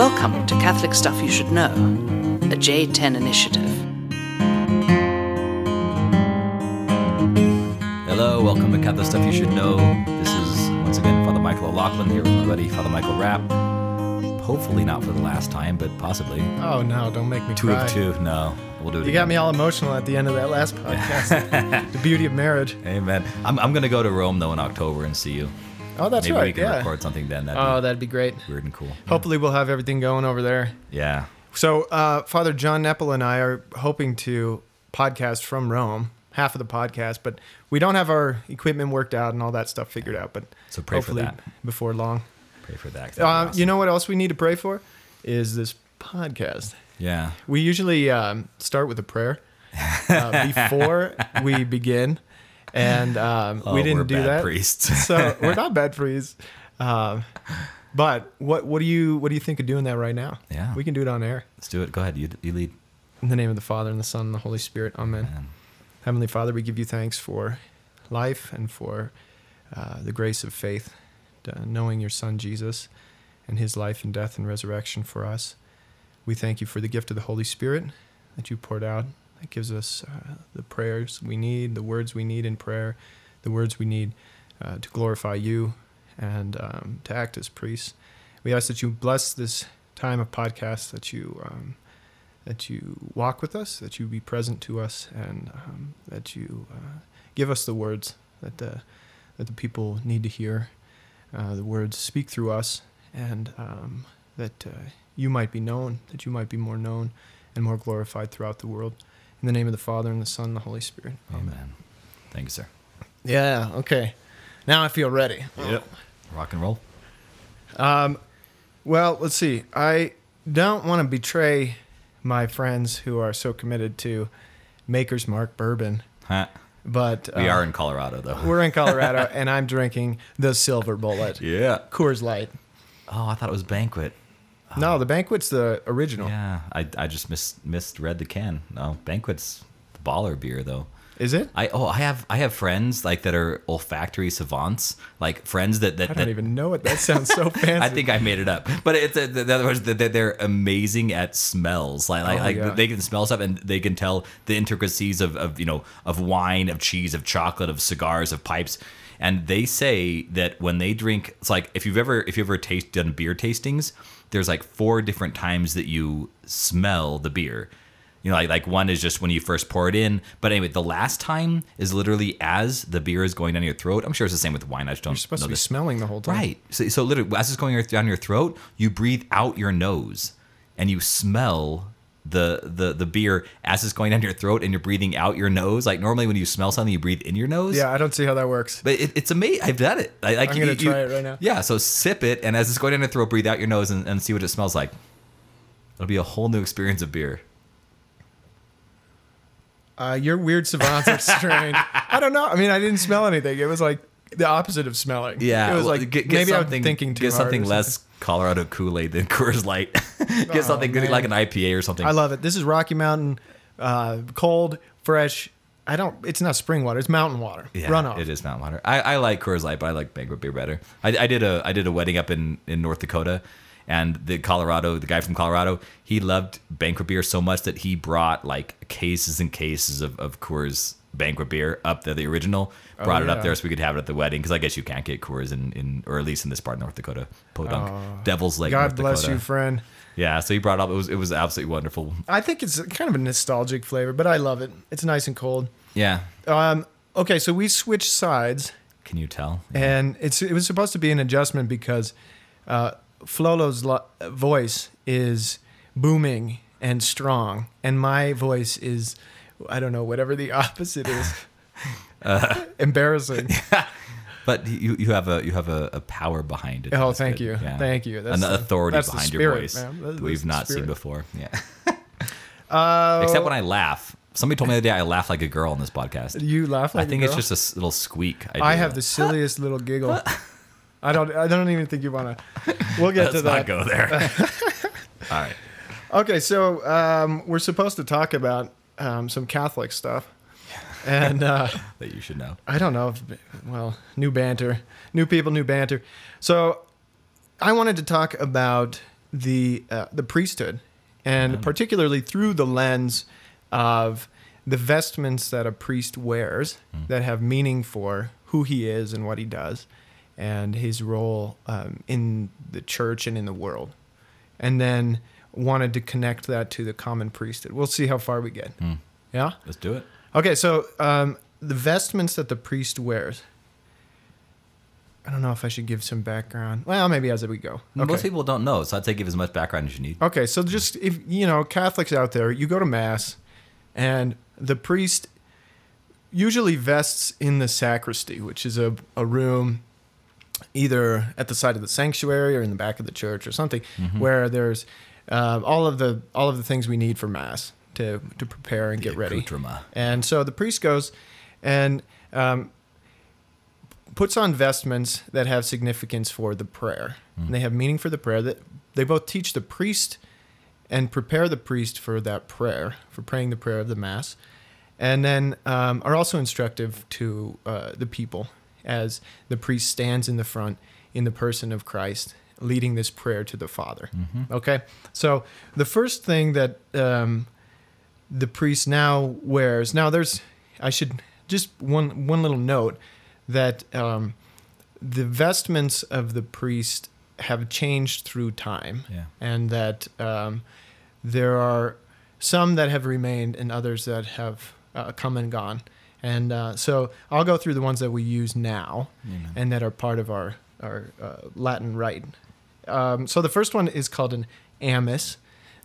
Welcome to Catholic Stuff You Should Know, a J10 initiative. Hello, welcome to Catholic Stuff You Should Know. This is once again Father Michael O'Loughlin here with my buddy Father Michael Rapp. Hopefully not for the last time, but possibly Oh no, don't make me two cry. of two. No, we'll do it. You again. got me all emotional at the end of that last podcast. the beauty of marriage. Amen. I'm, I'm gonna go to Rome though in October and see you. Oh, that's Maybe right. we can yeah. record something then. That'd Oh, be that'd be great. weird and cool. Hopefully, we'll have everything going over there. Yeah. So, uh, Father John Nepil and I are hoping to podcast from Rome, half of the podcast, but we don't have our equipment worked out and all that stuff figured out. But So pray for that. before long. Pray for that'd Uh, awesome. You know what else we need to pray for? Is this podcast. Yeah. We usually um, start with a prayer uh, before we begin, and um, Oh, we didn't we're do that. priests. so we're not bad priests. Um, but what what do you what do you think of doing that right now? Yeah. we can do it on air. Let's do it. Go ahead. You, you lead. In the name of the Father and the Son and the Holy Spirit. Amen. Man. Heavenly Father, we give you thanks for life and for uh, the grace of faith, uh, knowing your Son Jesus and his life and death and resurrection for us. We thank you for the gift of the Holy Spirit that you poured out. That gives us uh, the prayers we need, the words we need in prayer, the words we need uh, to glorify you and um, to act as priests. We ask that you bless this time of podcast, that you um, that you walk with us, that you be present to us, and um, that you uh, give us the words that the that the people need to hear. Uh, the words speak through us, and um, that uh, you might be known, that you might be more known and more glorified throughout the world. In the name of the Father and the Son and the Holy Spirit. Amen. Thank you, sir. Yeah. Okay. Now I feel ready. Yep. Rock and roll. Um, well, let's see. I don't want to betray my friends who are so committed to Maker's Mark bourbon, Huh. but We uh, are in Colorado though. We're in Colorado, and I'm drinking the Silver Bullet Yeah. Coors Light. Oh, I thought it was banquet. No, the Banquet's the original. Yeah, I, I just mis- misread the can. No, banquet's the baller beer though. Is it? I oh I have I have friends like that are olfactory savants, like friends that that, I don't that even know it. That sounds so fancy. I think I made it up, but it's uh, the other words that they're amazing at smells. Like like, Oh, like yeah. they can smell stuff and they can tell the intricacies of, of you know of wine, of cheese, of chocolate, of cigars, of pipes. And they say that when they drink, it's like if you've ever if you ever taste done beer tastings, there's like four different times that you smell the beer. You know, like like one is just when you first pour it in. But anyway, the last time is literally as the beer is going down your throat. I'm sure it's the same with wine. I just don't know. You're supposed to be this. smelling the whole time. Right. So, so literally, as it's going down your throat, you breathe out your nose, and you smell the the the beer as it's going down your throat, and you're breathing out your nose. Like normally, when you smell something, you breathe in your nose. Yeah, I don't see how that works. But it, it's amazing. I've done it. I, like I'm you- gonna you- try it right now. Yeah. So sip it, and as it's going down your throat, breathe out your nose and, and see what it smells like. It'll be a whole new experience of beer. Uh, your weird savants are strange. I don't know. I mean, I didn't smell anything. It was like the opposite of smelling. Yeah. it was well, like get, get maybe I'm thinking too Get or something less Colorado Kool Aid than Coors Light. get Oh, something man. like an IPA or something. I love it. This is Rocky Mountain, uh, cold, fresh. I don't. It's not spring water. It's mountain water. Yeah, Runoff. It is mountain water. I, I like Coors Light, but I like banquet beer better. I, I did a I did a wedding up in, in North Dakota, and the Colorado the guy from Colorado he loved banquet beer so much that he brought like cases and cases of, of Coors banquet beer up there, the original. Brought it up Oh, there so we could have it at the wedding because I guess you can't get Coors in, in or at least in this part of North Dakota, Podunk, Devil's Lake, Oh. God North bless Dakota. you, friend. Yeah, so he brought it up. It was it was absolutely wonderful. I think it's kind of a nostalgic flavor, but I love it. It's nice and cold. Yeah, Um, okay, so we switched sides, can you tell? and it's it was supposed to be an adjustment because uh, Flolo's lo- voice is booming and strong, and my voice is I don't know whatever the opposite is. Uh. Embarrassing. But you you have a you have a, a power behind it. Oh, thank good. you. Yeah. Thank you. That's An the- authority that's behind your voice man. That- we've not seen before. Yeah. Uh, Except when I laugh. Somebody told me the other day I laugh like a girl on this podcast. you laugh like I think it's just a little squeak. do. I have the silliest little giggle. I don't. I don't even think you want to. We'll get Let's to not that. go there. All right. Okay, so um, we're supposed to talk about um, some Catholic stuff, and uh, That you should know. I don't know. If, well, new banter, new people, new banter. So I wanted to talk about the uh, the priesthood, and particularly through the lens of the vestments that a priest wears that have meaning for who he is and what he does, and his role um, in the church and in the world, and then wanted to connect that to the common priesthood. We'll see how far we get. Yeah. Let's do it. Okay, so um, the vestments that the priest wears. I don't know if I should give some background. Well, maybe as we go. Most people don't know, so I'd say give as much background as you need. Okay, so just if you know Catholics out there, you go to mass, and the priest usually vests in the sacristy, which is a, a room either at the side of the sanctuary or in the back of the church or something, where there's uh, all of the all of the things we need for mass to to prepare and get ready. And so the priest goes and um, puts on vestments that have significance for the prayer. And they have meaning for the prayer. That they both teach the priest and prepare the priest for that prayer, for praying the prayer of the mass, and then um, are also instructive to uh, the people as the priest stands in the front in the person of Christ, leading this prayer to the Father. Okay, so the first thing that um, the priest now wears. Now, there's, I should just one one little note that um, the vestments of the priest have changed through time, Yeah. and that um, there are some that have remained and others that have uh, come and gone. And uh, so I'll go through the ones that we use now Amen. and that are part of our our uh, Latin rite. Um, so the first one is called an amice.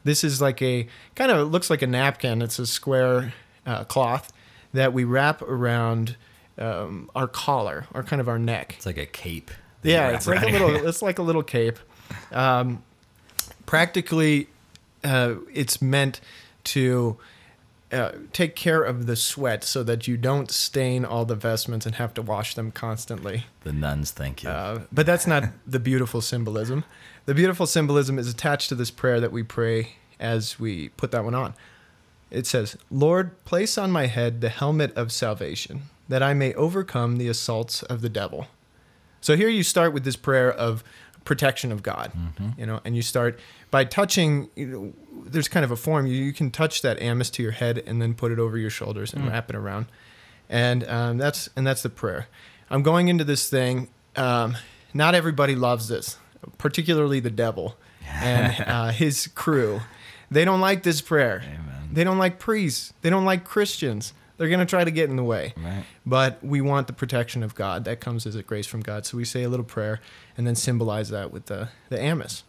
This is like a kind of looks like a napkin. It's a square uh, cloth that we wrap around um, our collar or kind of our neck. It's like a cape. Yeah, it's like a little. It's like a little cape. Um, practically, uh, it's meant to uh, take care of the sweat so that you don't stain all the vestments and have to wash them constantly. The nuns, thank you. Uh, but that's not the beautiful symbolism. The beautiful symbolism is attached to this prayer that we pray as we put that one on. It says, Lord, place on my head the helmet of salvation, that I may overcome the assaults of the devil. So here you start with this prayer of protection of God, you know, and you start by touching. You know, there's kind of a form you, you can touch that amice to your head and then put it over your shoulders and wrap it around, and um, that's and that's the prayer. I'm going into this thing. Um, not everybody loves this, particularly the devil and uh, his crew. They don't like this prayer. Amen. They don't like priests. They don't like Christians. They're going to try to get in the way. Right. But we want the protection of God. That comes as a grace from God. So we say a little prayer and then symbolize that with the, the amice.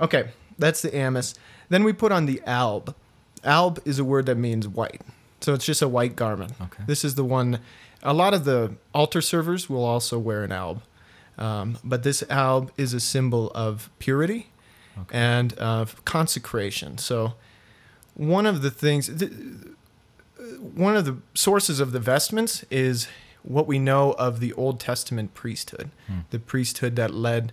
Okay, that's the amice. Then we put on the alb. Alb is a word that means white. So it's just a white garment. Okay. This is the one, a lot of the altar servers will also wear an alb. Um, but this alb is a symbol of purity Okay. and of consecration. So one of the things, th- one of the sources of the vestments is what we know of the Old Testament priesthood, the priesthood that led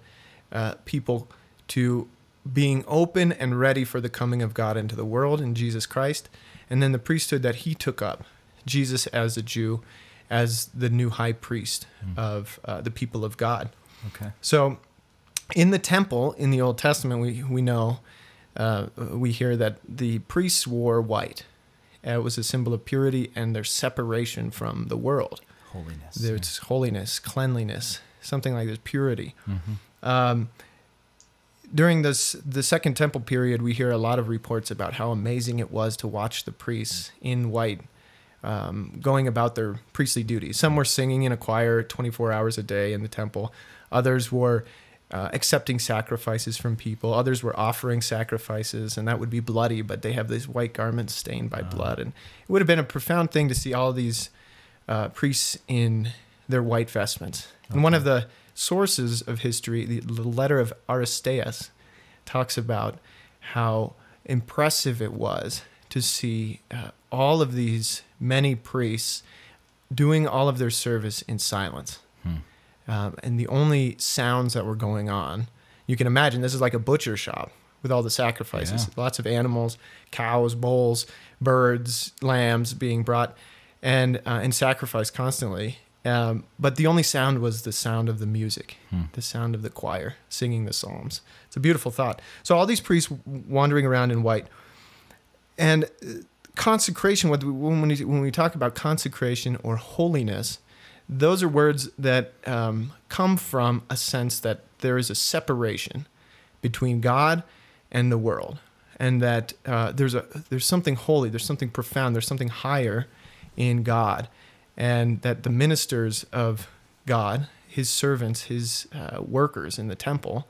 uh, people to being open and ready for the coming of God into the world in Jesus Christ, and then the priesthood that he took up, Jesus as a Jew, as the new high priest of uh, the people of God. Okay. So, in the temple in the Old Testament, we we know uh, we hear that the priests wore white. Uh, it was a symbol of purity and their separation from the world. Holiness. There's holiness, cleanliness, something like this, purity. Mhm. Um, during this the Second Temple period, we hear a lot of reports about how amazing it was to watch the priests in white um, going about their priestly duties. Some were singing in a choir 24 hours a day in the temple. Others were uh, accepting sacrifices from people. Others were offering sacrifices, and that would be bloody, but they have these white garments stained by blood. And it would have been a profound thing to see all these uh, priests in their white vestments. And one of the sources of history, the, the letter of Aristeas, talks about how impressive it was to see uh, all of these many priests doing all of their service in silence. Um, and the only sounds that were going on, you can imagine this is like a butcher shop with all the sacrifices. Yeah. Lots of animals, cows, bulls, birds, lambs being brought and uh, and sacrificed constantly. Um, but the only sound was the sound of the music, the sound of the choir singing the psalms. It's a beautiful thought. So all these priests wandering around in white, and uh, consecration. When we, when we talk about consecration or holiness, those are words that um, come from a sense that there is a separation between God and the world, and that uh, there's a there's something holy, there's something profound, there's something higher in God, and that the ministers of God, His servants, His uh, workers in the temple,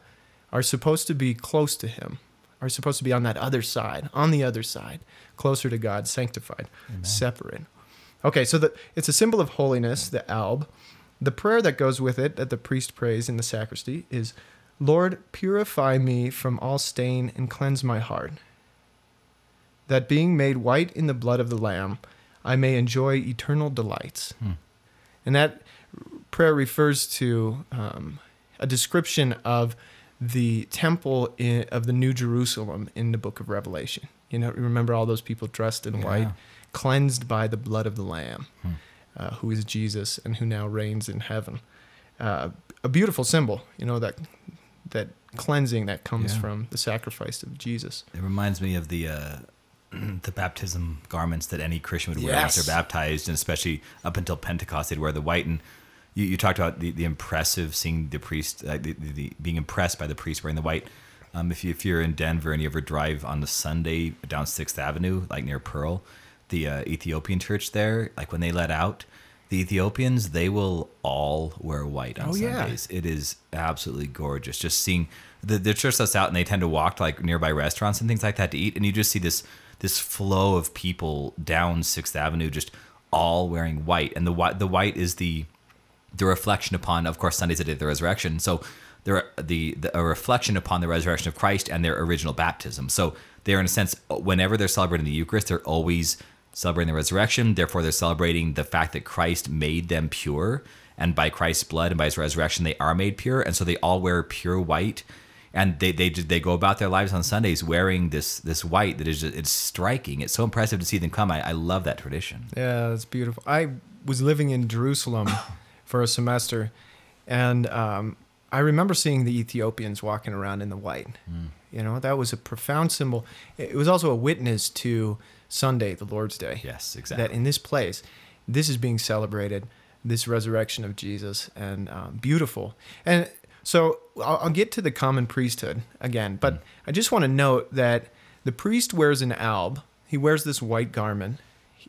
are supposed to be close to Him, are supposed to be on that other side, on the other side, closer to God, sanctified, separate. Okay, so the, it's a symbol of holiness, the alb. The prayer that goes with it, that the priest prays in the sacristy, is Lord, purify me from all stain and cleanse my heart, that being made white in the blood of the Lamb, I may enjoy eternal delights. And that prayer refers to um, a description of the temple in, of the New Jerusalem in the book of Revelation. You know, remember all those people dressed in white, Yeah. Cleansed by the blood of the Lamb, uh, who is Jesus and who now reigns in heaven. Uh, a beautiful symbol, you know, that that cleansing that comes Yeah. from the sacrifice of Jesus. It reminds me of the uh, the baptism garments that any Christian would wear Yes. once they're baptized, and especially up until Pentecost, they'd wear the white. And you, you talked about the, the impressive seeing the priest, uh, the, the, the being impressed by the priest wearing the white. Um, if you if you're in Denver and you ever drive on the Sunday down Sixth Avenue, like near Pearl, the uh, Ethiopian church there, like when they let out. The Ethiopians, they will all wear white on Oh, yeah. Sundays. It is absolutely gorgeous. Just seeing the, the church that's out and they tend to walk to like nearby restaurants and things like that to eat, and you just see this this flow of people down Sixth Avenue, just all wearing white, and the white the white is the the reflection upon, of course, Sunday's the day of the resurrection. So they're the, the a reflection upon the resurrection of Christ and their original baptism. So they're in a sense, whenever they're celebrating the Eucharist, they're always celebrating the resurrection. Therefore, they're celebrating the fact that Christ made them pure, and by Christ's blood and by His resurrection, they are made pure. And so they all wear pure white, and they they they go about their lives on Sundays wearing this this white that is just, it's striking. It's so impressive to see them come. I, I love that tradition. Yeah, that's beautiful. I was living in Jerusalem for a semester, and um, I remember seeing the Ethiopians walking around in the white. You know, that was a profound symbol. It was also a witness to Sunday, the Lord's Day. Yes, exactly. That in this place, this is being celebrated, this resurrection of Jesus, and um, beautiful. And so I'll, I'll get to the common priesthood again, but I just want to note that the priest wears an alb. He wears this white garment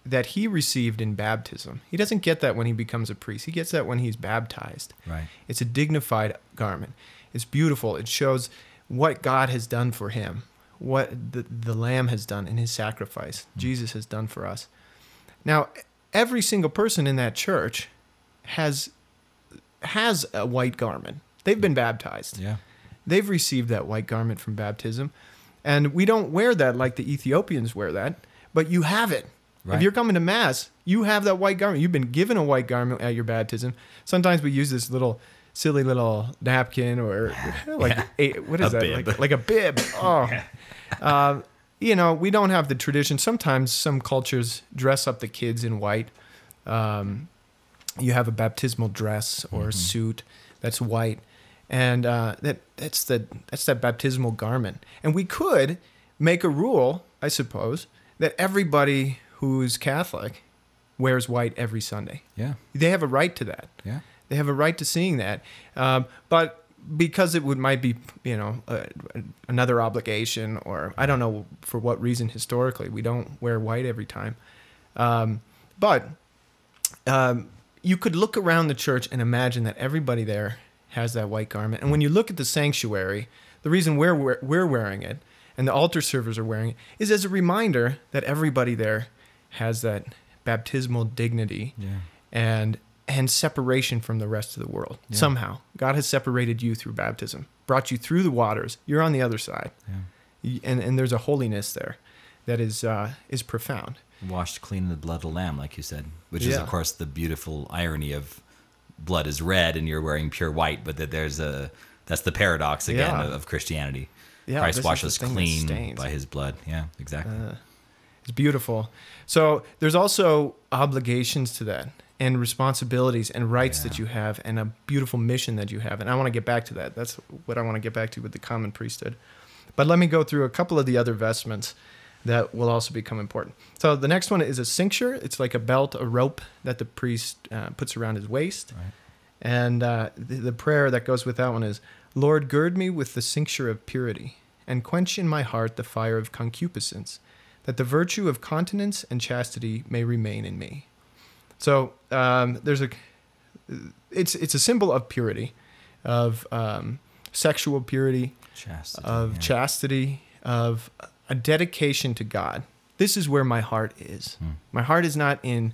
that he received in baptism. He doesn't get that when he becomes a priest. He gets that when he's baptized. Right. It's a dignified garment. It's beautiful. It shows what God has done for him, what the, the Lamb has done in his sacrifice, hmm. Jesus has done for us. Now, every single person in that church has has a white garment. They've been baptized. Yeah. They've received that white garment from baptism. And we don't wear that like the Ethiopians wear that, but you have it. Right. If you're coming to Mass, you have that white garment. You've been given a white garment at your baptism. Sometimes we use this little silly little napkin or like a, what is A that? bib. Like, like a bib. Oh. Uh, you know, we don't have the tradition. Sometimes some cultures dress up the kids in white. Um, you have a baptismal dress or a suit that's white, and uh, that that's the that's that baptismal garment. And we could make a rule, I suppose, that everybody who's Catholic wears white every Sunday. Yeah. They have a right to that. Yeah. They have a right to seeing that. Um, but because it would might be, you know, uh, another obligation, or I don't know for what reason historically we don't wear white every time. Um, but um, you could look around the church and imagine that everybody there has that white garment. And when you look at the sanctuary, the reason we're we're we're wearing it and the altar servers are wearing it is as a reminder that everybody there has that baptismal dignity Yeah. and and separation from the rest of the world. Yeah. Somehow, God has separated you through baptism, brought you through the waters. You're on the other side, Yeah. And and there's a holiness there that is uh, is profound. washed clean in the blood of the lamb, like you said, which is of course the beautiful irony of blood is red and you're wearing pure white, but that there's a that's the paradox again Yeah. of, of Christianity. Yeah, Christ washes the thing that clean by His blood. Yeah, exactly. Uh, it's beautiful. So there's also obligations to that, and responsibilities and rights that you have and a beautiful mission that you have. And I want to get back to that. That's what I want to get back to with the common priesthood. But let me go through a couple of the other vestments that will also become important. So the next one is a cincture. It's like a belt, a rope that the priest uh, puts around his waist. Right. And uh, the, the prayer that goes with that one is Lord, gird me with the cincture of purity, and quench in my heart the fire of concupiscence, that the virtue of continence and chastity may remain in me. So um, there's a, it's it's a symbol of purity, of um, sexual purity, Chastity. of yeah. chastity, of a dedication to God. This is where my heart is. Hmm. My heart is not in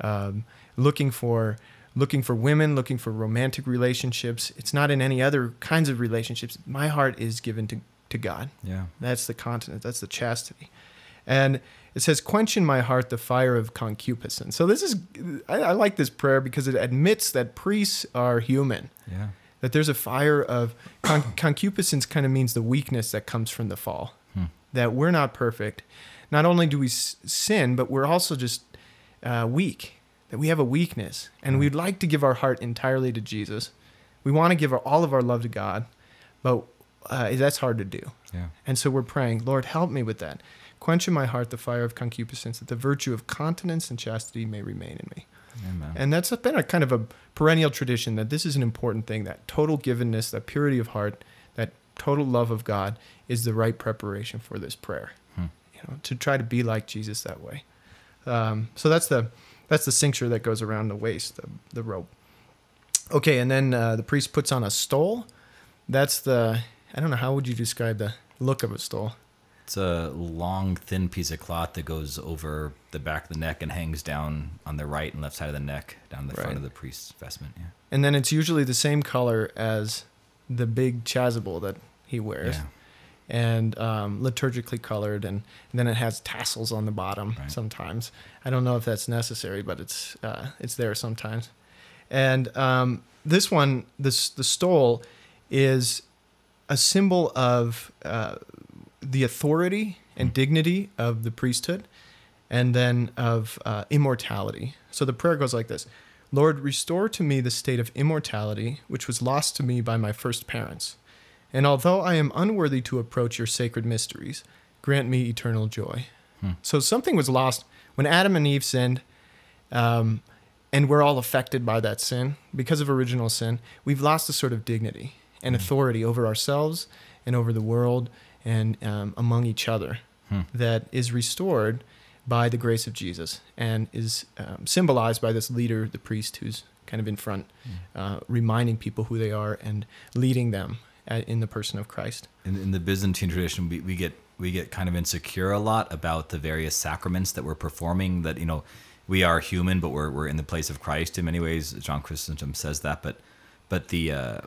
um, looking for looking for women, looking for romantic relationships. It's not in any other kinds of relationships. My heart is given to, to God. Yeah. That's the continence. That's the chastity. And it says, quench in my heart the fire of concupiscence. So this is, I, I like this prayer because it admits that priests are human. Yeah. that there's a fire of con- concupiscence kind of means the weakness that comes from the fall. Hmm. that we're not perfect. Not only do we s- sin but we're also just uh, weak. That we have a weakness. And we'd like to give our heart entirely to jesus. We want to give our, all of our love to god but uh, that's hard to do. Yeah. and so we're praying lord help me with that quench in my heart the fire of concupiscence that the virtue of continence and chastity may remain in me Amen. and that's been a kind of a perennial tradition that this is an important thing that total givenness, that purity of heart, that total love of God is the right preparation for this prayer. Hmm. You know, to try to be like Jesus that way. Um, so that's the that's the cincture that goes around the waist, the, the rope. Okay, and then uh, the priest puts on a stole. That's the I don't know how would you describe the look of a stole. It's a long, thin piece of cloth that goes over the back of the neck and hangs down on the right and left side of the neck, down the front of the priest's vestment. Yeah. And then it's usually the same color as the big chasuble that he wears. Yeah. and um, liturgically colored, and, and then it has tassels on the bottom Right. sometimes. I don't know if that's necessary, but it's uh, it's there sometimes. And um, this one, this the stole, is a symbol of uh, the authority and dignity of the priesthood, and then of uh, immortality. So the prayer goes like this. Lord, restore to me the state of immortality which was lost to me by my first parents. And although I am unworthy to approach your sacred mysteries, grant me eternal joy. Hmm. So something was lost when Adam and Eve sinned, um, and we're all affected by that sin because of original sin. We've lost a sort of dignity and Hmm. authority over ourselves and over the world and um, among each other Hmm. that is restored by the grace of Jesus and is um, symbolized by this leader, the priest, who's kind of in front, uh, reminding people who they are and leading them at, in the person of Christ. in, in the Byzantine tradition, we, we get we get kind of insecure a lot about the various sacraments that we're performing. That you know, we are human, but we're we're in the place of Christ in many ways. John Chrysostom says that, but but the uh,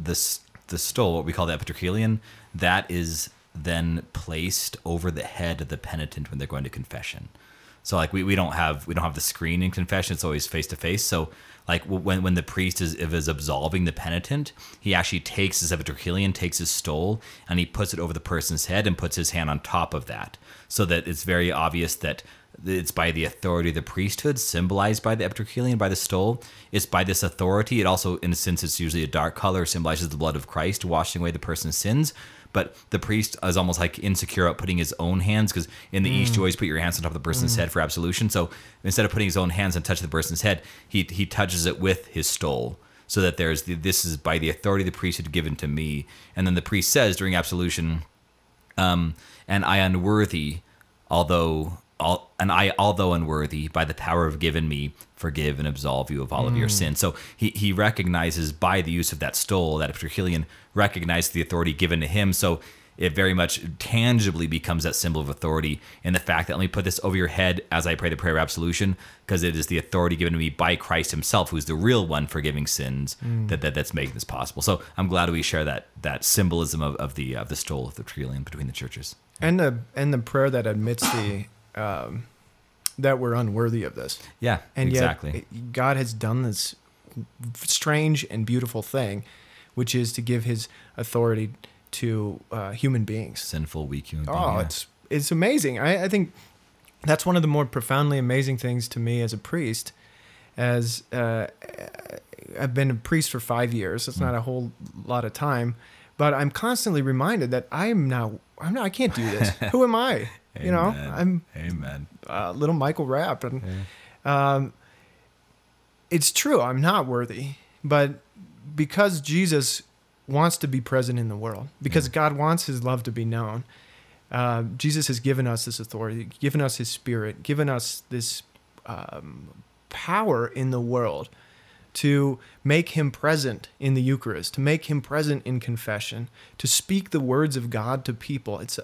the the stole, what we call the epitrachelion, that is then placed over the head of the penitent when they're going to confession. So like we, we don't have we don't have the screen in confession; it's always face to face. So like when when the priest is is absolving the penitent, he actually takes his epitrachelion, takes his stole, and he puts it over the person's head and puts his hand on top of that, so that it's very obvious that it's by the authority of the priesthood, symbolized by the epitrachelion, by the stole. It's by this authority. It also, in a sense, it's usually a dark color, symbolizes the blood of Christ washing away the person's sins. But the priest is almost like insecure about putting his own hands, because in the East you always put your hands on top of the person's head for absolution. So instead of putting his own hands and touch the person's head, he he touches it with his stole, so that there's the, this is by the authority the priest had given to me. And then the priest says during absolution, um, and I unworthy, although all, and I although unworthy, by the power of given me, forgive and absolve you of all of your hmm. sins. So he he recognizes by the use of that stole, that Epitrachelion, recognized the authority given to him. So it very much tangibly becomes that symbol of authority in the fact that let me put this over your head as I pray the prayer of absolution, because it is the authority given to me by Christ Himself, who's the real one forgiving sins, hmm. that, that that's making this possible. So I'm glad we share that that symbolism of, of the of the stole epitrachelion between the churches. And the and the prayer that admits the um, that we're unworthy of this. Yeah, And exactly. yet God has done this strange and beautiful thing, which is to give his authority to uh, human beings. Sinful, weak human being. Oh, yeah. it's it's amazing. I, I think that's one of the more profoundly amazing things to me as a priest, as uh, I've been a priest for five years. It's not a whole lot of time, but I'm constantly reminded that I'm not. I'm not. I can't do this. Who am I? You know, I'm Amen. uh, little Michael Rapp, and um, it's true. I'm not worthy, but because Jesus wants to be present in the world, because God wants His love to be known, uh, Jesus has given us this authority, given us His Spirit, given us this um, power in the world to make Him present in the Eucharist, to make Him present in confession, to speak the words of God to people. It's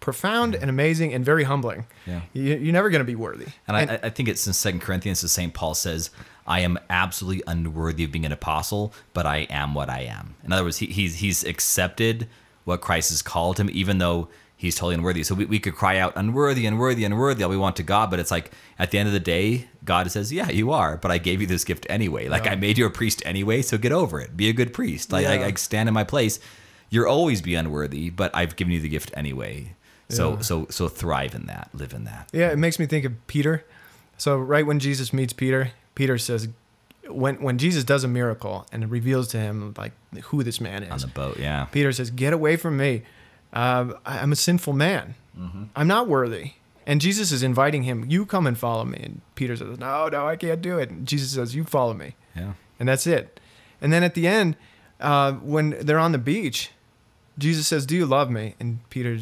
profound and amazing and very humbling. Yeah. You- You're never going to be worthy. And, I, I think it's in Second Corinthians that St. Paul says, I am absolutely unworthy of being an apostle, but I am what I am. In other words, he, he's, he's accepted what Christ has called him, even though he's totally unworthy. So we, we could cry out, unworthy, unworthy, unworthy, all we want to God, but it's like at the end of the day, God says, Yeah, you are, but I gave you this gift anyway. Like I made you a priest anyway, so get over it. Be a good priest. Like I, I stand in my place. You'll always be unworthy, but I've given you the gift anyway. So Yeah. so so thrive in that, live in that. Yeah, it makes me think of Peter. So right when Jesus meets Peter, Peter says, when when Jesus does a miracle and it reveals to him like who this man is On the boat, yeah. Peter says, "Get away from me! Uh, I'm a sinful man. I'm not worthy." And Jesus is inviting him, "You come and follow me." And Peter says, "No, no, I can't do it." And Jesus says, "You follow me." Yeah. and that's it. And then at the end, uh, when they're on the beach, Jesus says, "Do you love me?" And Peter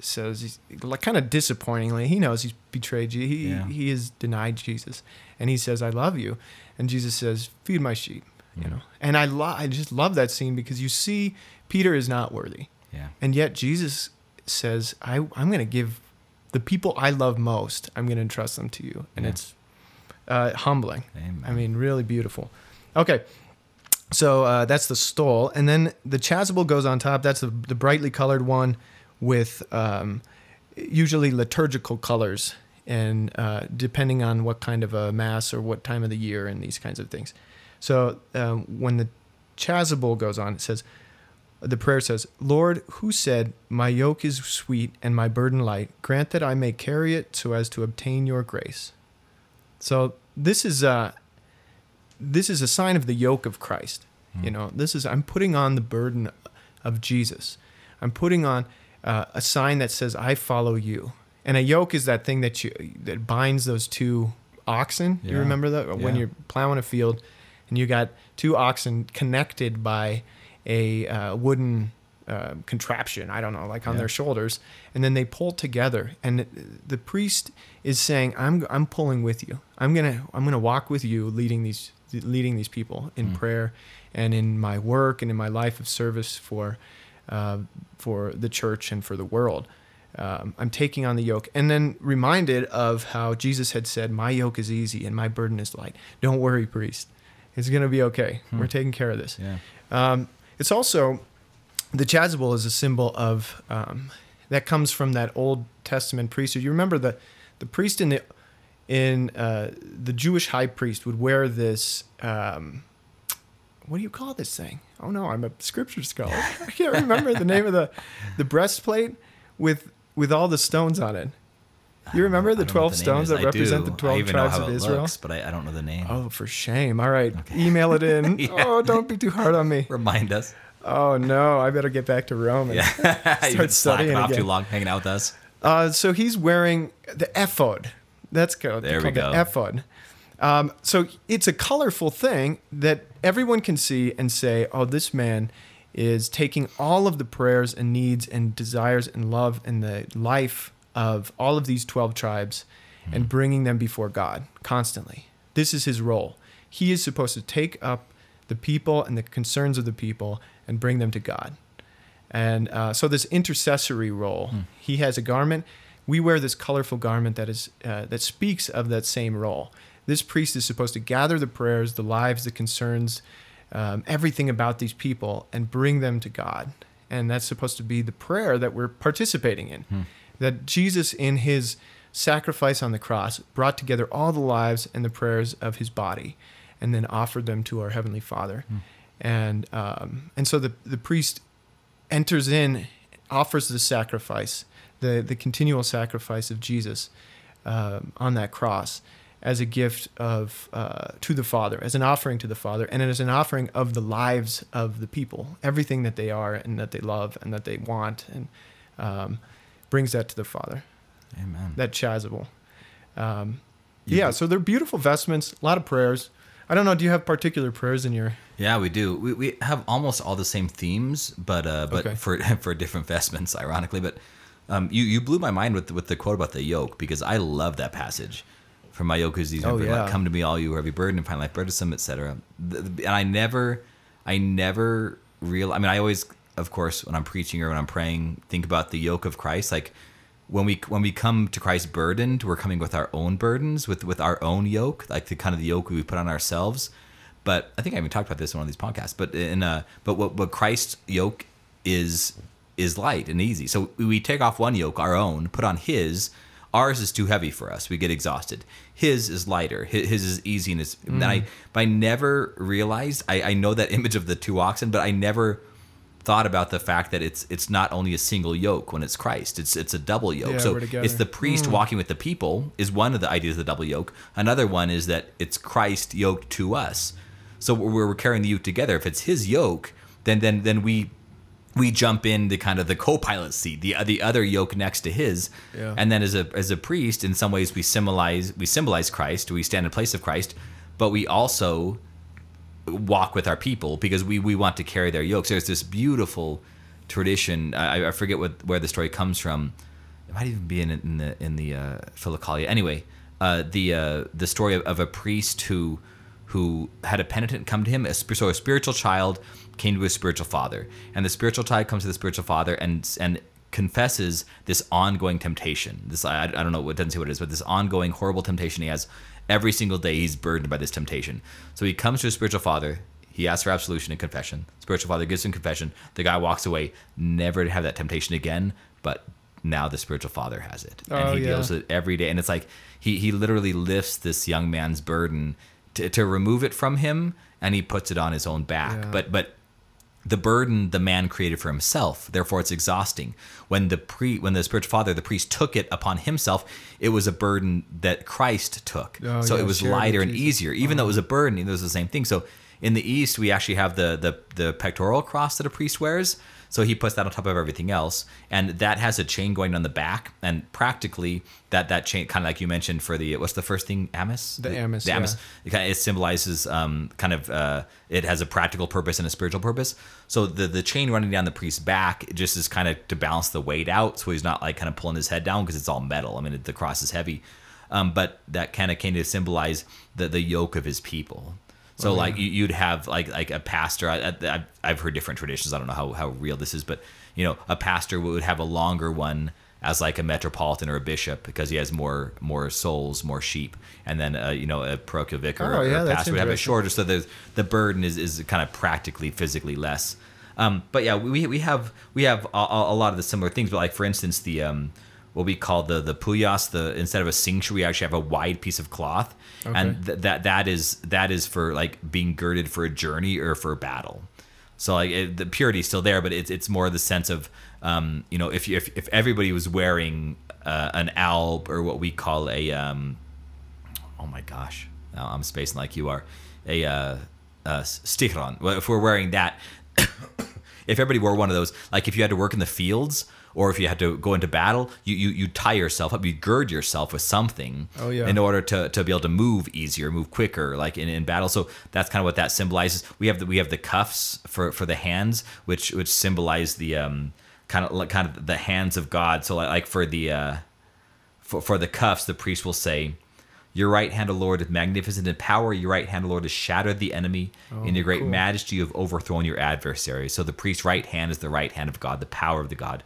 says, he's, like kind of disappointingly, he knows he's betrayed you. He Yeah. he has denied Jesus, and he says, "I love you." And Jesus says, "Feed my sheep." You know, and I lo- I just love that scene because you see Peter is not worthy, Yeah. and yet Jesus says, I, "I'm going to give the people I love most. I'm going to entrust them to you," and Yeah. it's uh, humbling. Amen. I mean, really beautiful. Okay. So uh, that's the stole. And then the chasuble goes on top. That's the, the brightly colored one with um, usually liturgical colors and uh, depending on what kind of a mass or what time of the year and these kinds of things. So um, when the chasuble goes on, it says, the prayer says, Lord, who said, My yoke is sweet and my burden light, grant that I may carry it so as to obtain your grace. So this is uh this is a sign of the yoke of Christ. You know, this is I'm putting on the burden of Jesus. I'm putting on uh, a sign that says I follow you. And a yoke is that thing that you that binds those two oxen. You remember that when you're plowing a field and you got two oxen connected by a uh, wooden uh, contraption, I don't know, like on Yeah. their shoulders, and then they pull together. And the priest is saying, "I'm I'm pulling with you. I'm gonna I'm gonna walk with you, leading these leading these people in prayer and in my work and in my life of service for uh, for the church and for the world." Um, I'm taking on the yoke, and then reminded of how Jesus had said, "My yoke is easy and my burden is light." Don't worry, priest. It's gonna be okay. We're taking care of this. Yeah. Um, it's also the chasuble is a symbol of um, that comes from that Old Testament priesthood. You remember the the priest in the in uh, the Jewish high priest would wear this. Um, what do you call this thing? Oh no, I'm a scripture scholar. I can't remember the name of the the breastplate with with all the stones on it. You remember the know what twelve name stones that I represent do. the I twelve even tribes know how of Israel? looks, but I, I don't know the name. Oh, for shame! All right, email it in. Yeah. Oh, don't be too hard on me. Remind us. Oh no, I better get back to Rome. and- Yeah. You've been slacking studying off too long hanging out with us. Uh, so he's wearing the ephod. That's called, There we go. the ephod. Um, so it's a colorful thing that everyone can see and say, "Oh, this man is taking all of the prayers and needs and desires and love and the life of all of these twelve tribes, and bringing them before God constantly. This is his role. He is supposed to take up the people and the concerns of the people and bring them to God." And uh, so this intercessory role, he has a garment. We wear this colorful garment that is uh, that speaks of that same role. This priest is supposed to gather the prayers, the lives, the concerns, um, everything about these people, and bring them to God. And that's supposed to be the prayer that we're participating in. That Jesus, in his sacrifice on the cross, brought together all the lives and the prayers of his body, and then offered them to our heavenly Father. And um, and so the the priest enters in, offers the sacrifice, the the continual sacrifice of Jesus um, on that cross, as a gift of uh, to the Father, as an offering to the Father, and as an offering of the lives of the people, everything that they are and that they love and that they want, and um, brings that to the Father. Amen. That chasuble. Um, yeah, so they're beautiful vestments, a lot of prayers. I don't know. Do you have particular prayers in your? Yeah, we do. We, we have almost all the same themes, but uh, but Okay. for for different vestments, ironically. But um, you you blew my mind with with the quote about the yoke because I love that passage. From my yoke is easy, Oh, like, yeah. come to me, all you who are heavy burden, and find life burdensome, etc. And I never, I never real. I mean, I always, of course, when I'm preaching or when I'm praying, think about the yoke of Christ. Like when we when we come to Christ burdened, we're coming with our own burdens, with with our own yoke, like the kind of the yoke we put on ourselves. But I think I even talked about this in one of these podcasts. But in uh, but what what Christ's yoke is is light and easy. So we take off one yoke, our own, put on His. Ours is too heavy for us. We get exhausted. His is lighter. His, his is easy and it's. And I mm. but I never realized. I, I know that image of the two oxen, but I never thought about the fact that it's it's not only a single yoke when it's Christ. It's it's a double yoke. Yeah, so it's the priest mm. walking with the people is one of the ideas of the double yoke. Another one is that it's Christ yoked to us. So we're, we're carrying the yoke together. If it's His yoke, then then then we we jump in the kind of the co-pilot seat, the the other yoke next to His, Yeah. and then as a as a priest, in some ways we symbolize we symbolize Christ. We stand in place of Christ, but we also walk with our people because we we want to carry their yokes. There's this beautiful tradition. I, I forget what where the story comes from. It might even be in, in the in the uh, Philokalia. Anyway, uh, the uh, the story of, of a priest who who had a penitent come to him. A, so a spiritual child came to a spiritual father, and the spiritual child comes to the spiritual father and and confesses this ongoing temptation. This I, I don't know. It doesn't say what it is, but this ongoing horrible temptation he has every single day. He's burdened by this temptation. So he comes to his spiritual father. He asks for absolution and confession. Spiritual father gives him confession. The guy walks away, never to have that temptation again. But now the spiritual father has it, and Oh, he yeah. deals with it every day. And it's like he he literally lifts this young man's burden to, to remove it from him, and he puts it on his own back. Yeah. But but the burden the man created for himself therefore it's exhausting. When the pre when the spiritual father the priest took it upon himself it was a burden that christ took. Oh, so yeah, it was lighter and easier. Even though it was a burden it was the same thing. So in the east we actually have the the, the pectoral cross that a priest wears so he puts that on top of everything else and that has a chain going on the back and practically that that chain kind of like you mentioned for the what's the first thing amice The amice, the amice yeah. it kind of it symbolizes um, kind of uh, it has a practical purpose and a spiritual purpose. So the the chain running down the priest's back just is kind of to balance the weight out, so he's not like kind of pulling his head down because it's all metal. I mean, the cross is heavy, um, but that kind of came to symbolize the the yoke of his people. So like you, you'd have like like a pastor. I, I, I've heard different traditions. I don't know how how real this is, but you know, a pastor would have a longer one as like a metropolitan or a bishop because he has more more souls, more sheep, and then uh, you know a parochial vicar Oh, or yeah, a pastor would have a shorter, so the the burden is, is kind of practically physically less. Um, but yeah, we, we have we have a, a a lot of the similar things. But like for instance, the um, what we call the the puyas, the instead of a cincture, we actually have a wide piece of cloth, and th- that that is that is for like being girded for a journey or for a battle. So like it, the purity is still there, but it's it's more the sense of um, you know if you, if if everybody was wearing uh, an alb or what we call a um, oh my gosh, now I'm spacing like you are a uh, uh, sticharion. Well, if we're wearing that, if everybody wore one of those, like if you had to work in the fields or if you had to go into battle, you you, you tie yourself up, you gird yourself with something Oh, yeah. in order to, to be able to move easier, move quicker, like in, in battle. So that's kind of what that symbolizes. We have the we have the cuffs for, for the hands, which which symbolize the um kind of like kind of the hands of God. So like, like for the uh for, for the cuffs, the priest will say, Your right hand, O Lord, is magnificent in power. Your right hand, O Lord, has shattered the enemy. in your great cool. majesty, you have overthrown your adversary. So the priest's right hand is the right hand of God, the power of the God.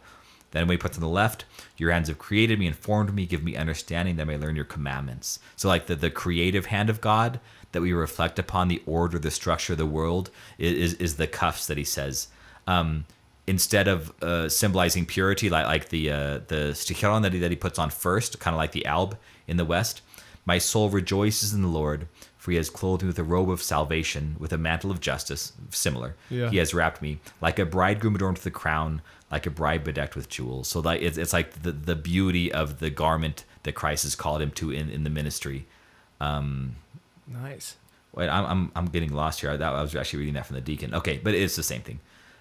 Then when he puts on the left, your hands have created me informed me, give me understanding that I may learn your commandments. So like the, the creative hand of God that we reflect upon, the order, the structure of the world, is, is, is the cuffs that he says. Um, instead of uh, symbolizing purity, like like the uh, the sticharion that he, that he puts on first, kind of like the alb in the west. My soul rejoices in the Lord, for He has clothed me with a robe of salvation, with a mantle of justice. Similar, Yeah. He has wrapped me like a bridegroom adorned with a crown, like a bride bedecked with jewels. So like it's, it's like the the beauty of the garment that Christ has called him to in in the ministry. Nice. Wait, I'm, I'm, I'm getting lost here. I, that, I was actually reading that from the deacon. Okay, but it's the same thing.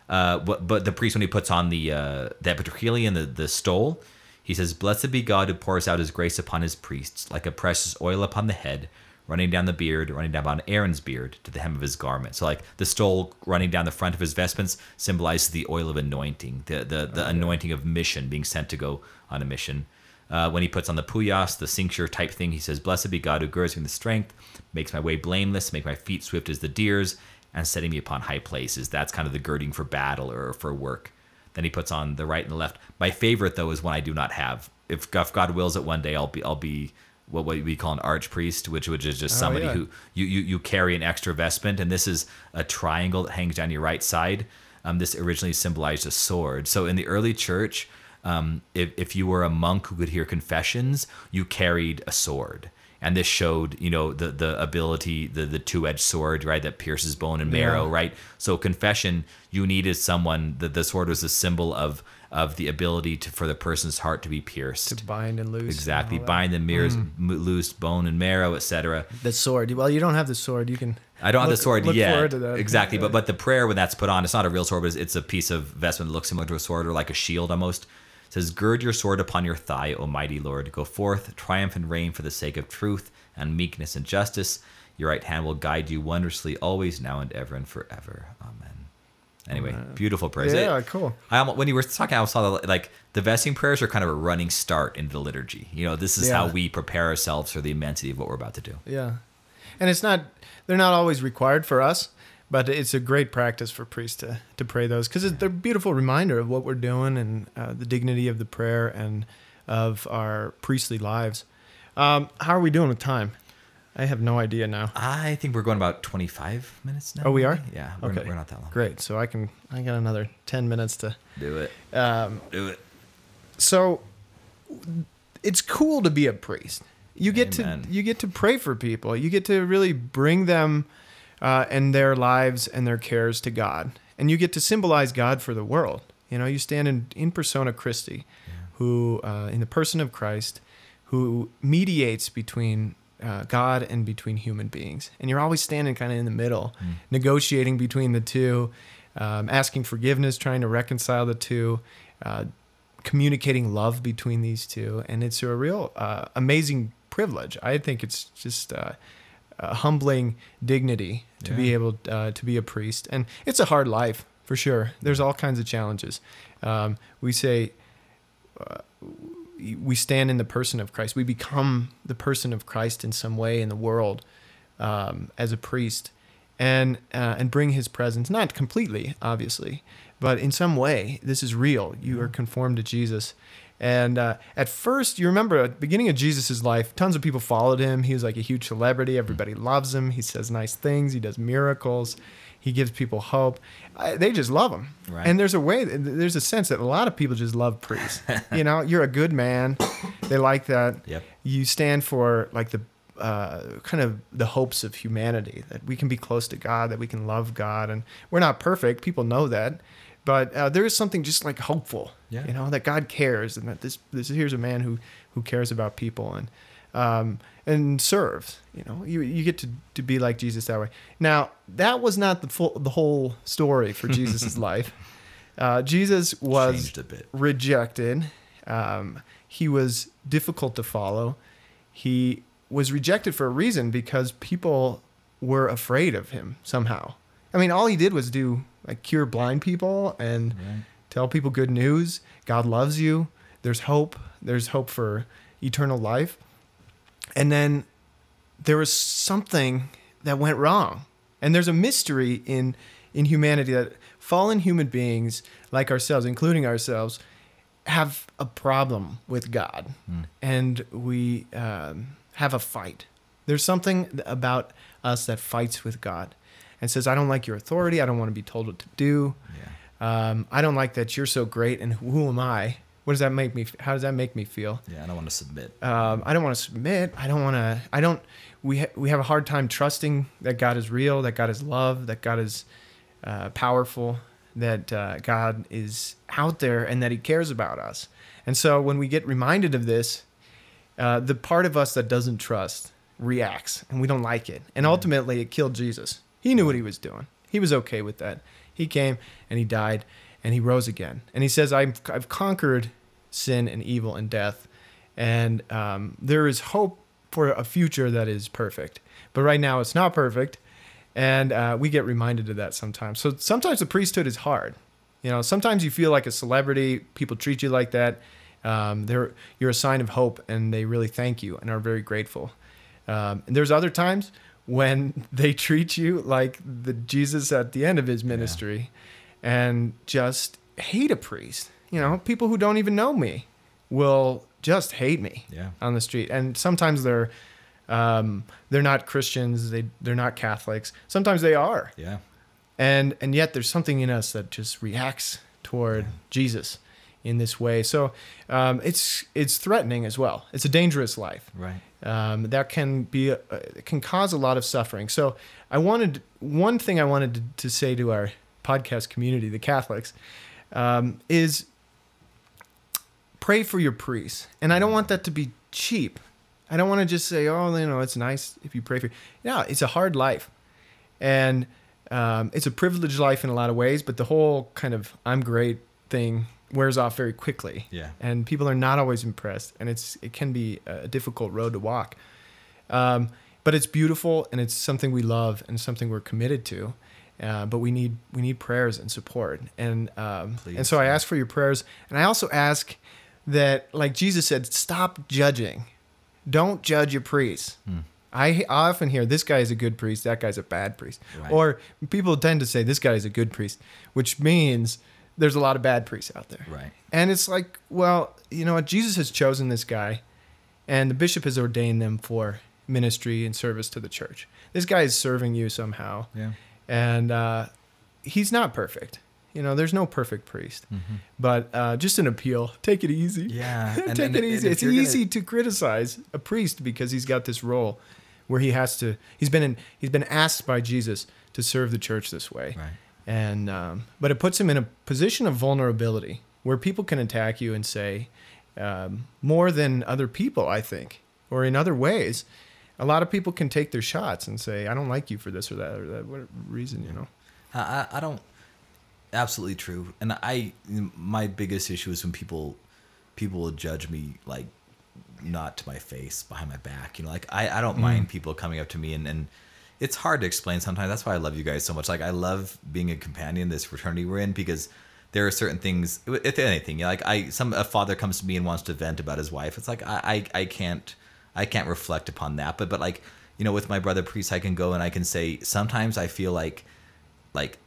Uh, but, but the priest, when he puts on the uh, the epitrachelion, the, the stole, he says, Blessed be God who pours out his grace upon his priests, like a precious oil upon the head, running down the beard, running down on Aaron's beard to the hem of his garment. So, like the stole running down the front of his vestments symbolizes the oil of anointing, the, the, the anointing of mission, being sent to go on a mission. Uh, when he puts on the poyas, the cincture type thing, he says, Blessed be God who girds me with strength, makes my way blameless, make my feet swift as the deer's, and setting me upon high places. That's kind of the girding for battle or for work. Then he puts on the right and the left. My favorite though is one I do not have. If if God wills it one day, I'll be I'll be what what we call an archpriest, which which is just Oh, somebody yeah. who you, you you carry an extra vestment, and this is a triangle that hangs down your right side. Um, this originally symbolized a sword. So in the early church, um, if if you were a monk who could hear confessions, you carried a sword. And this showed, you know, the the ability, the the two edged sword, right, that pierces bone and marrow, Yeah. right. So confession, you needed someone. The the sword was a symbol of of the ability to for the person's heart to be pierced. To bind and loose. Exactly, that. bind the mirrors, mm. m- loose bone and marrow, etc. The sword. Well, you don't have the sword. You can. I don't have the sword yet. Exactly, but but the prayer when that's put on, it's not a real sword, but it's, it's a piece of vestment that looks similar to a sword or like a shield almost. It says, "Gird your sword upon your thigh, O mighty Lord. Go forth, triumph and reign for the sake of truth and meekness and justice. Your right hand will guide you wondrously, always, now and ever and forever. Amen." Anyway, beautiful prayers. Yeah, It- cool. I almost, when you were talking, I saw that, like the vesting prayers are kind of a running start into the liturgy. You know, this is how we prepare ourselves for the immensity of what we're about to do. Yeah, and it's not. They're not always required for us, but it's a great practice for priests to to pray those because they're a beautiful reminder of what we're doing and uh, the dignity of the prayer and of our priestly lives. Um, how are we doing with time? I have no idea now. I think we're going about 25 minutes now. Oh, we are? maybe? Yeah, we're, Okay. we're not that long. Great. So I can. I got another ten minutes to. Do it. Um, Do it. so it's cool to be a priest. You get Amen. to you get to pray for people. You get to really bring them uh, and their lives and their cares to God, and you get to symbolize God for the world. You know, you stand in in persona Christi, who uh, in the person of Christ, who mediates between. Uh, God and between human beings, and you're always standing kind of in the middle, negotiating between the two, um, asking forgiveness, trying to reconcile the two, uh, communicating love between these two, and it's a real uh, amazing privilege. I think it's just uh, humbling dignity to be able uh, to be a priest, and it's a hard life for sure. There's all kinds of challenges. Um, we say uh, we stand in the person of Christ. We become the person of Christ in some way in the world um, as a priest, and uh, and bring His presence. Not completely, obviously, but in some way, this is real. You are conformed to Jesus. And uh, at first, you remember at the beginning of Jesus' life, tons of people followed him. He was like a huge celebrity. Everybody loves him. He says nice things. He does miracles. He gives people hope. I, they just love him. Right. And there's a way, there's a sense that a lot of people just love priests. you know, you're a good man. They like that. Yep. You stand for like the uh, kind of the hopes of humanity that we can be close to God, that we can love God, and we're not perfect. People know that, but uh, there is something just like hopeful. Yeah. You know that God cares, and that this this here's a man who who cares about people and um, and serves. You know, you you get to to be like Jesus that way. Now that was not the full the whole story for Jesus' life. Uh, Jesus was rejected. Um, he was difficult to follow. He was rejected for a reason because people were afraid of him somehow. I mean, all he did was do like cure blind people and Right. Tell people good news. God loves you. There's hope. There's hope for eternal life. And then there was something that went wrong. And there's a mystery in in humanity that fallen human beings like ourselves, including ourselves, have a problem with God, and we um, have a fight. There's something about us that fights with God, and says, "I don't like your authority. I don't want to be told what to do. Um, I don't like that you're so great. And who am I? What does that make me? How does that make me feel? Yeah, I don't want to submit. um, I don't want to submit. I don't want to. I don't. We ha- we have a hard time trusting that God is real, that God is love, that God is uh, powerful, that uh, God is out there, and that He cares about us. And so when we get reminded of this, uh, the part of us that doesn't trust reacts and we don't like it. And ultimately, it killed Jesus. He knew what he was doing. He was okay with that. He came and he died and he rose again. And he says, I've, I've conquered sin and evil and death. And um, there is hope for a future that is perfect. But right now, it's not perfect. And uh, we get reminded of that sometimes. So sometimes the priesthood is hard. You know, sometimes you feel like a celebrity, people treat you like that. Um, they're, you're a sign of hope and they really thank you and are very grateful. Um, and there's other times when they treat you like the Jesus at the end of his ministry and just hate a priest. You know, people who don't even know me will just hate me Yeah. on the street. And sometimes they're um, they're not Christians, they they're not Catholics. Sometimes they are. Yeah. And and yet there's something in us that just reacts toward Jesus in this way. So um, it's it's threatening as well. It's a dangerous life Right. Um, that can be uh, can cause a lot of suffering. So I wanted one thing I wanted to, to say to our podcast community, the Catholics, um, is pray for your priests, and I don't want that to be cheap. I don't want to just say, oh, you know, it's nice if you pray for. Yeah, it's a hard life, and um, it's a privileged life in a lot of ways. But the whole kind of "I'm great" thing wears off very quickly Yeah. and people are not always impressed and it's it can be a difficult road to walk um, but it's beautiful and it's something we love and something we're committed to uh, but we need we need prayers and support and um, Please, and so I ask for your prayers and I also ask that like Jesus said stop judging don't judge your priests Hmm. I I often hear this guy is a good priest, that guy's a bad priest. Right. Or people tend to say this guy is a good priest, which means there's a lot of bad priests out there. Right. And it's like, well, you know what? Jesus has chosen this guy, and the bishop has ordained them for ministry and service to the church. This guy is serving you somehow, Yeah. and uh, he's not perfect. You know, there's no perfect priest, but uh, just an appeal: take it easy. Mm-hmm. Yeah, and- take and- it and easy. It's you're gonna- easy to criticize a priest because he's got this role where he has to. He's been in. He's been asked by Jesus to serve the church this way Right. And um, but it puts him in a position of vulnerability where people can attack you and say um, more than other people i think or in other ways a lot of people can take their shots and say i don't like you for this or that or that what reason you know I, I don't. Absolutely true. And I, my biggest issue is when people, people will judge me like, not to my face, behind my back. You know, like I, I don't mind people coming up to me and and. It's hard to explain sometimes. That's why I love you guys so much. Like I love being a companion in this fraternity we're in because there are certain things. If anything, like I, some a father comes to me and wants to vent about his wife. It's like I, I, I can't, I can't reflect upon that. But but like you know, with my brother priest, I can go and I can say sometimes I feel like like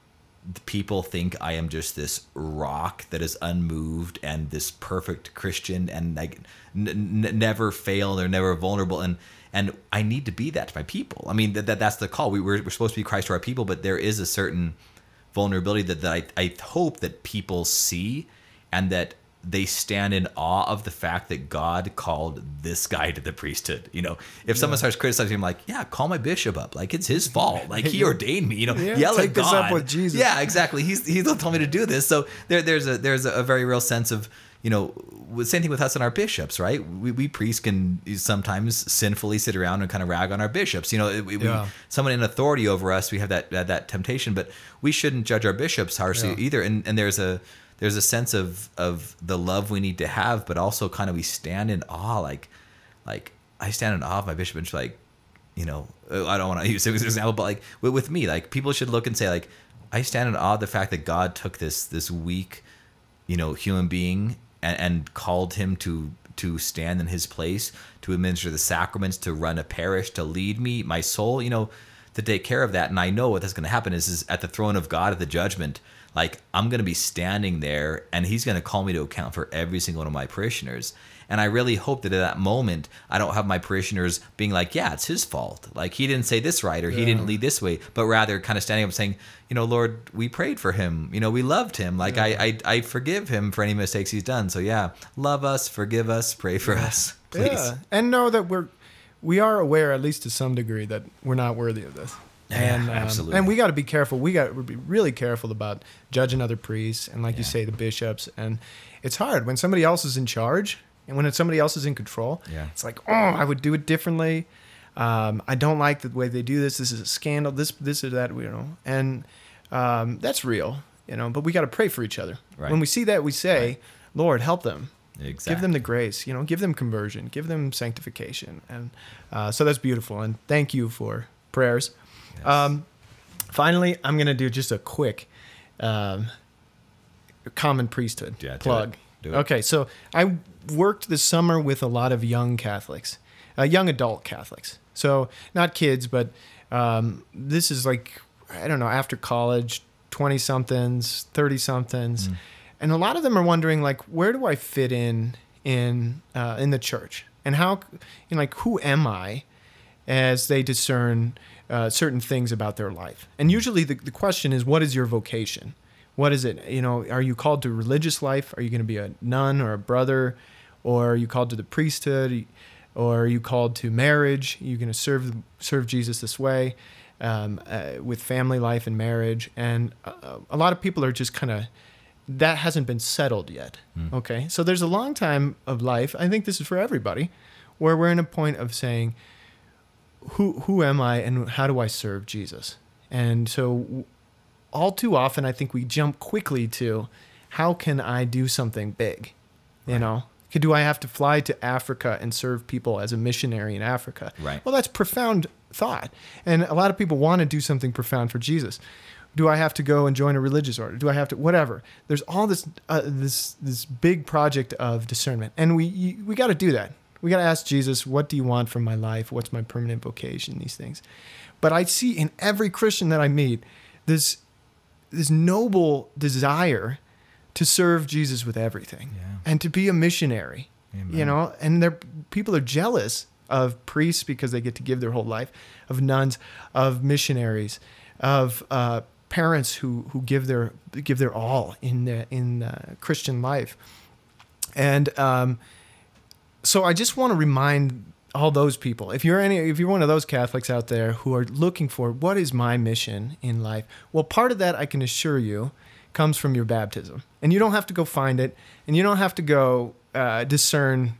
people think I am just this rock that is unmoved and this perfect Christian and like n- n- never fail or never vulnerable and and I need to be that to my people. I mean that, that that's the call. We we're, we're supposed to be Christ to our people, but there is a certain vulnerability that, that I, I hope that people see and that they stand in awe of the fact that God called this guy to the priesthood. You know, if someone starts criticizing him, like, yeah, call my bishop up. Like it's his fault. Like he ordained me. You know, Yeah, yell at this God. up with Jesus. Yeah, exactly. He's he's told me to do this. So there there's a there's a very real sense of you know same thing with us and our bishops, right? We, we priests can sometimes sinfully sit around and kind of rag on our bishops. You know, we, we- someone in authority over us, we have that that, that temptation, but we shouldn't judge our bishops harshly Yeah. either. And and there's a there's a sense of of the love we need to have, but also kind of we stand in awe, like like I stand in awe of my bishop and she's like, you know, uh, I don't want to use him as an example, but like with, with me, like people should look and say like, I stand in awe of the fact that God took this this weak, you know, human being and, and called him to to stand in his place, to administer the sacraments, to run a parish, to lead me, my soul, you know, to take care of that. And I know what that's going to happen is, is at the throne of God at the judgment, like I'm going to be standing there and he's going to call me to account for every single one of my parishioners. And I really hope that at that moment, I don't have my parishioners being like, yeah, it's his fault. Like he didn't say this right or he didn't lead this way, but rather kind of standing up and saying, you know, Lord, we prayed for him. You know, we loved him. Like I, I, I forgive him for any mistakes he's done. So yeah, love us, forgive us, pray for us, please. Yeah, and know that we're we are aware, at least to some degree, that we're not worthy of this. Yeah, and um, absolutely. and we got to be careful. We got to be really careful about judging other priests and, like you say, the bishops. And it's hard when somebody else is in charge and when it's somebody else is in control. Yeah. it's like, oh, I would do it differently. Um, I don't like the way they do this. This is a scandal. This, this or that, you know. And um, that's real, you know. But we got to pray for each other. Right. When we see that, we say, Right. Lord, help them. Exactly. Give them the grace, you know, give them conversion, give them sanctification. And uh, so that's beautiful. And thank you for prayers. Yes. Um, finally, I'm going to do just a quick um, common priesthood Yeah, do plug. it. Do it. Okay, so I worked this summer with a lot of young Catholics, uh, young adult Catholics. So not kids, but um, this is like, I don't know, after college, 20 somethings, 30 somethings. Mm. And a lot of them are wondering, like, where do I fit in in uh, in the church? And how, you know, like, who am I as they discern uh, certain things about their life? And usually the, the question is, what is your vocation? What is it? You know, are you called to religious life? Are you going to be a nun or a brother? Or are you called to the priesthood? Or are you called to marriage? Are you going to serve serve Jesus this way um, uh, with family life and marriage? And a lot of people are just kind of that hasn't been settled yet. Hmm. Okay, so there's a long time of life. I think this is for everybody, where we're in a point of saying, who who am I and how do I serve Jesus? And so, all too often, I think we jump quickly to, how can I do something big? You know, do I have to fly to Africa and serve people as a missionary in Africa? Right. Well, that's profound thought, and a lot of people want to do something profound for Jesus. Do I have to go and join a religious order? Do I have to whatever? There's all this uh, this this big project of discernment, and we we got to do that. We got to ask Jesus, what do you want from my life? What's my permanent vocation? These things. But I see in every Christian that I meet this this noble desire to serve Jesus with everything Yeah. and to be a missionary. You know, and they're people are jealous of priests because they get to give their whole life, of nuns, of missionaries, of uh, parents who who give their give their all in the, in uh, Christian life, and um, so I just want to remind all those people if you're any if you're one of those Catholics out there who are looking for what is my mission in life, well, part of that I can assure you comes from your baptism, and you don't have to go find it, and you don't have to go uh, discern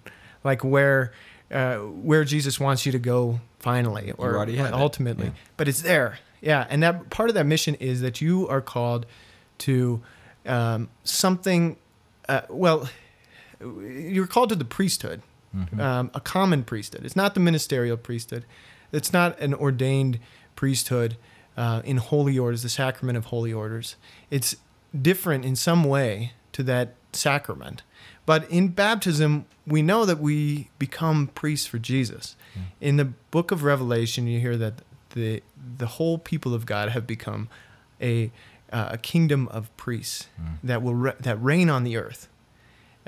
like where uh, where Jesus wants you to go finally or ultimately, Yeah. but it's there. Yeah, and that part of that mission is that you are called to um, something. Uh, well, you're called to the priesthood, um, a common priesthood. It's not the ministerial priesthood. It's not an ordained priesthood uh, in holy orders, the sacrament of holy orders. It's different in some way to that sacrament. But in baptism, we know that we become priests for Jesus. In the book of Revelation, you hear that the the whole people of God have become a uh, a kingdom of priests that will re- that reign on the earth.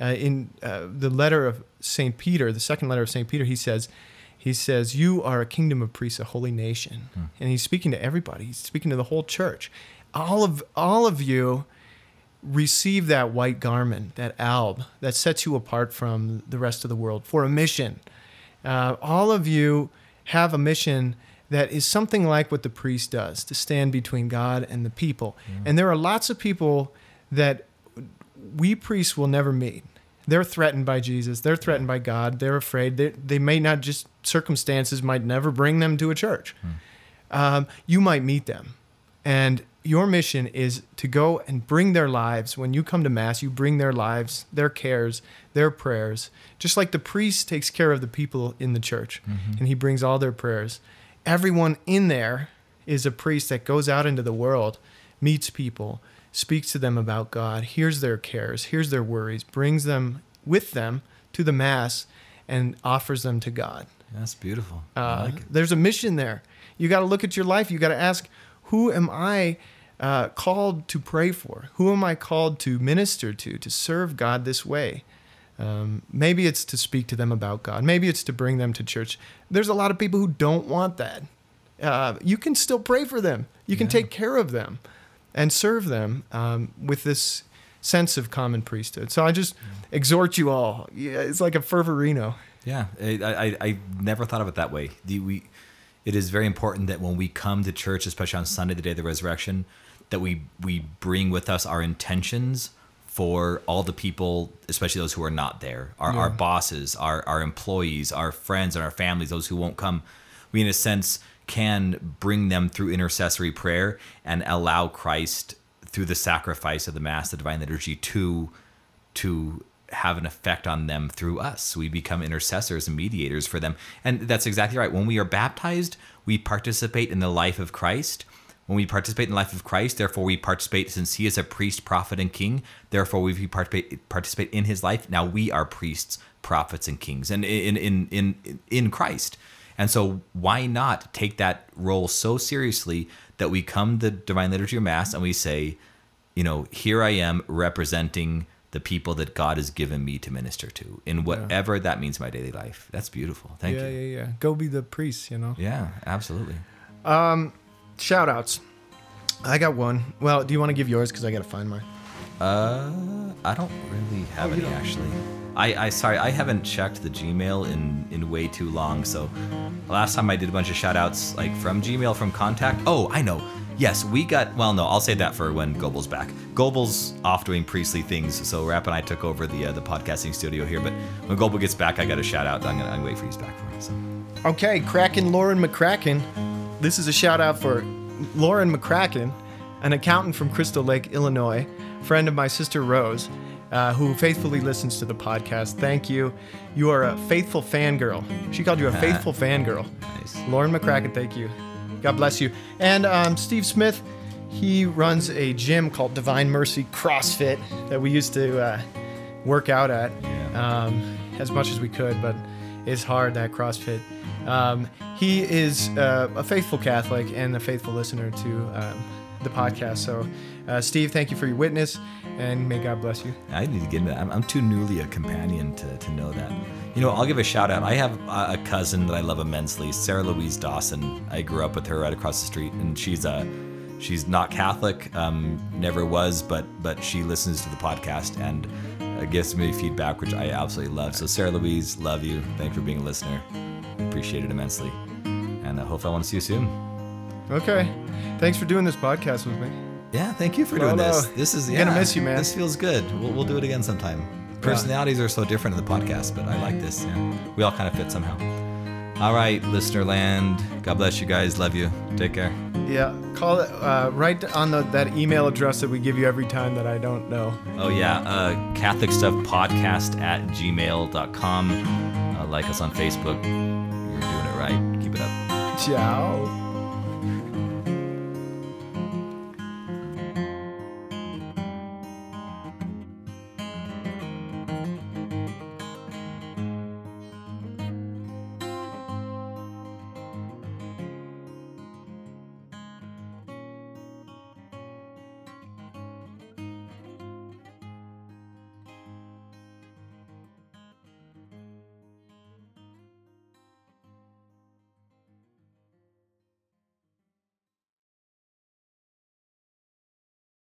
Uh, in uh, the letter of Saint Peter, the second letter of Saint Peter, he says, he says, "You are a kingdom of priests, a holy nation," and he's speaking to everybody. He's speaking to the whole church. All of all of you receive that white garment, that alb, that sets you apart from the rest of the world for a mission. Uh, all of you have a mission that is something like what the priest does to stand between God and the people. And there are lots of people that we priests will never meet. They're threatened by Jesus. They're threatened by God. They're afraid. They, they may not just, circumstances might never bring them to a church. Um, you might meet them. And your mission is to go and bring their lives. When you come to Mass, you bring their lives, their cares, their prayers. Just like the priest takes care of the people in the church and he brings all their prayers. Everyone in there is a priest that goes out into the world, meets people, speaks to them about God, hears their cares, hears their worries, brings them with them to the Mass, and offers them to God. That's beautiful. Uh, like. There's a mission there. You got to look at your life. You got to ask, who am I uh, called to pray for? Who am I called to minister to, to serve God this way? Um, maybe it's to speak to them about God. Maybe it's to bring them to church. There's a lot of people who don't want that. Uh, you can still pray for them. You can Yeah. take care of them and serve them um, with this sense of common priesthood. So I just exhort you all. Yeah, it's like a fervorino. Yeah, I, I, I never thought of it that way. The, we, it is very important that when we come to church, especially on Sunday, the day of the resurrection, that we we bring with us our intentions for all the people, especially those who are not there, our, our bosses, our, our employees, our friends, and our families, those who won't come. we in a sense can bring them through intercessory prayer and allow Christ through the sacrifice of the Mass, the Divine Liturgy, to to have an effect on them through us. We become intercessors and mediators for them. And that's exactly right. When we are baptized, we participate in the life of Christ. When we participate in the life of Christ, therefore we participate since he is a priest, prophet, and king. Therefore we participate participate in his life. Now we are priests, prophets, and kings, and in in in in Christ. And so why not take that role so seriously that we come the divine liturgy of mass and we say, you know, here I am representing the people that God has given me to minister to in whatever yeah. that means in my daily life. That's beautiful. Thank yeah, you. Yeah, yeah, yeah. Go be the priest, you know? Yeah, absolutely. Um, shout outs. I got one. Well, do you want to give yours? Because I got to find mine. Uh, I don't really have oh, any actually. I, I sorry, I haven't checked the Gmail in in way too long. So last time I did a bunch of shout outs like from Gmail from contact. Oh, I know. Yes, we got. Well, no, I'll say that for when Goebel's back. Goebel's off doing priestly things, so Rap and I took over the uh, the podcasting studio here. But when Goebel gets back, I got a shout out. I'm gonna, I'm wait for he's back for it. So. Okay, Kraken Lauren McCracken. This is a shout out for Lauren McCracken, an accountant from Crystal Lake, Illinois, friend of my sister Rose. Uh, who faithfully listens to the podcast. Thank you. You are a faithful fangirl. She called you a faithful fangirl. Nice. Lauren McCracken, thank you. God bless you. And um, Steve Smith, he runs a gym called Divine Mercy CrossFit that we used to uh, work out at yeah. um, as much as we could, but it's hard that CrossFit. Um, he is uh, a faithful Catholic and a faithful listener to um, the podcast. So, uh, Steve, thank you for your witness, and may God bless you. I need to get into that. I'm, I'm too newly a companion to, to know that. You know, I'll give a shout out. I have a cousin that I love immensely, Sarah Louise Dawson. I grew up with her right across the street, and she's a she's not Catholic, um, never was, but but she listens to the podcast and uh, gives me feedback, which I absolutely love. So Sarah Louise, love you. Thanks for being a listener. Appreciate it immensely, and I hope I want to see you soon. Okay, thanks for doing this podcast with me. Yeah, thank you for doing this. This is yeah, gonna miss you, man. This feels good. We'll, we'll do it again sometime personalities are so different in the podcast, but I like this. Yeah. We all kind of fit somehow. All right, listener land. God bless you guys. Love you. Take care. Yeah, call it uh, right on the, that email address that we give you every time that I don't know. Oh, yeah. Uh, Catholic Stuff Podcast at gmail.com. Uh, like us on Facebook. You're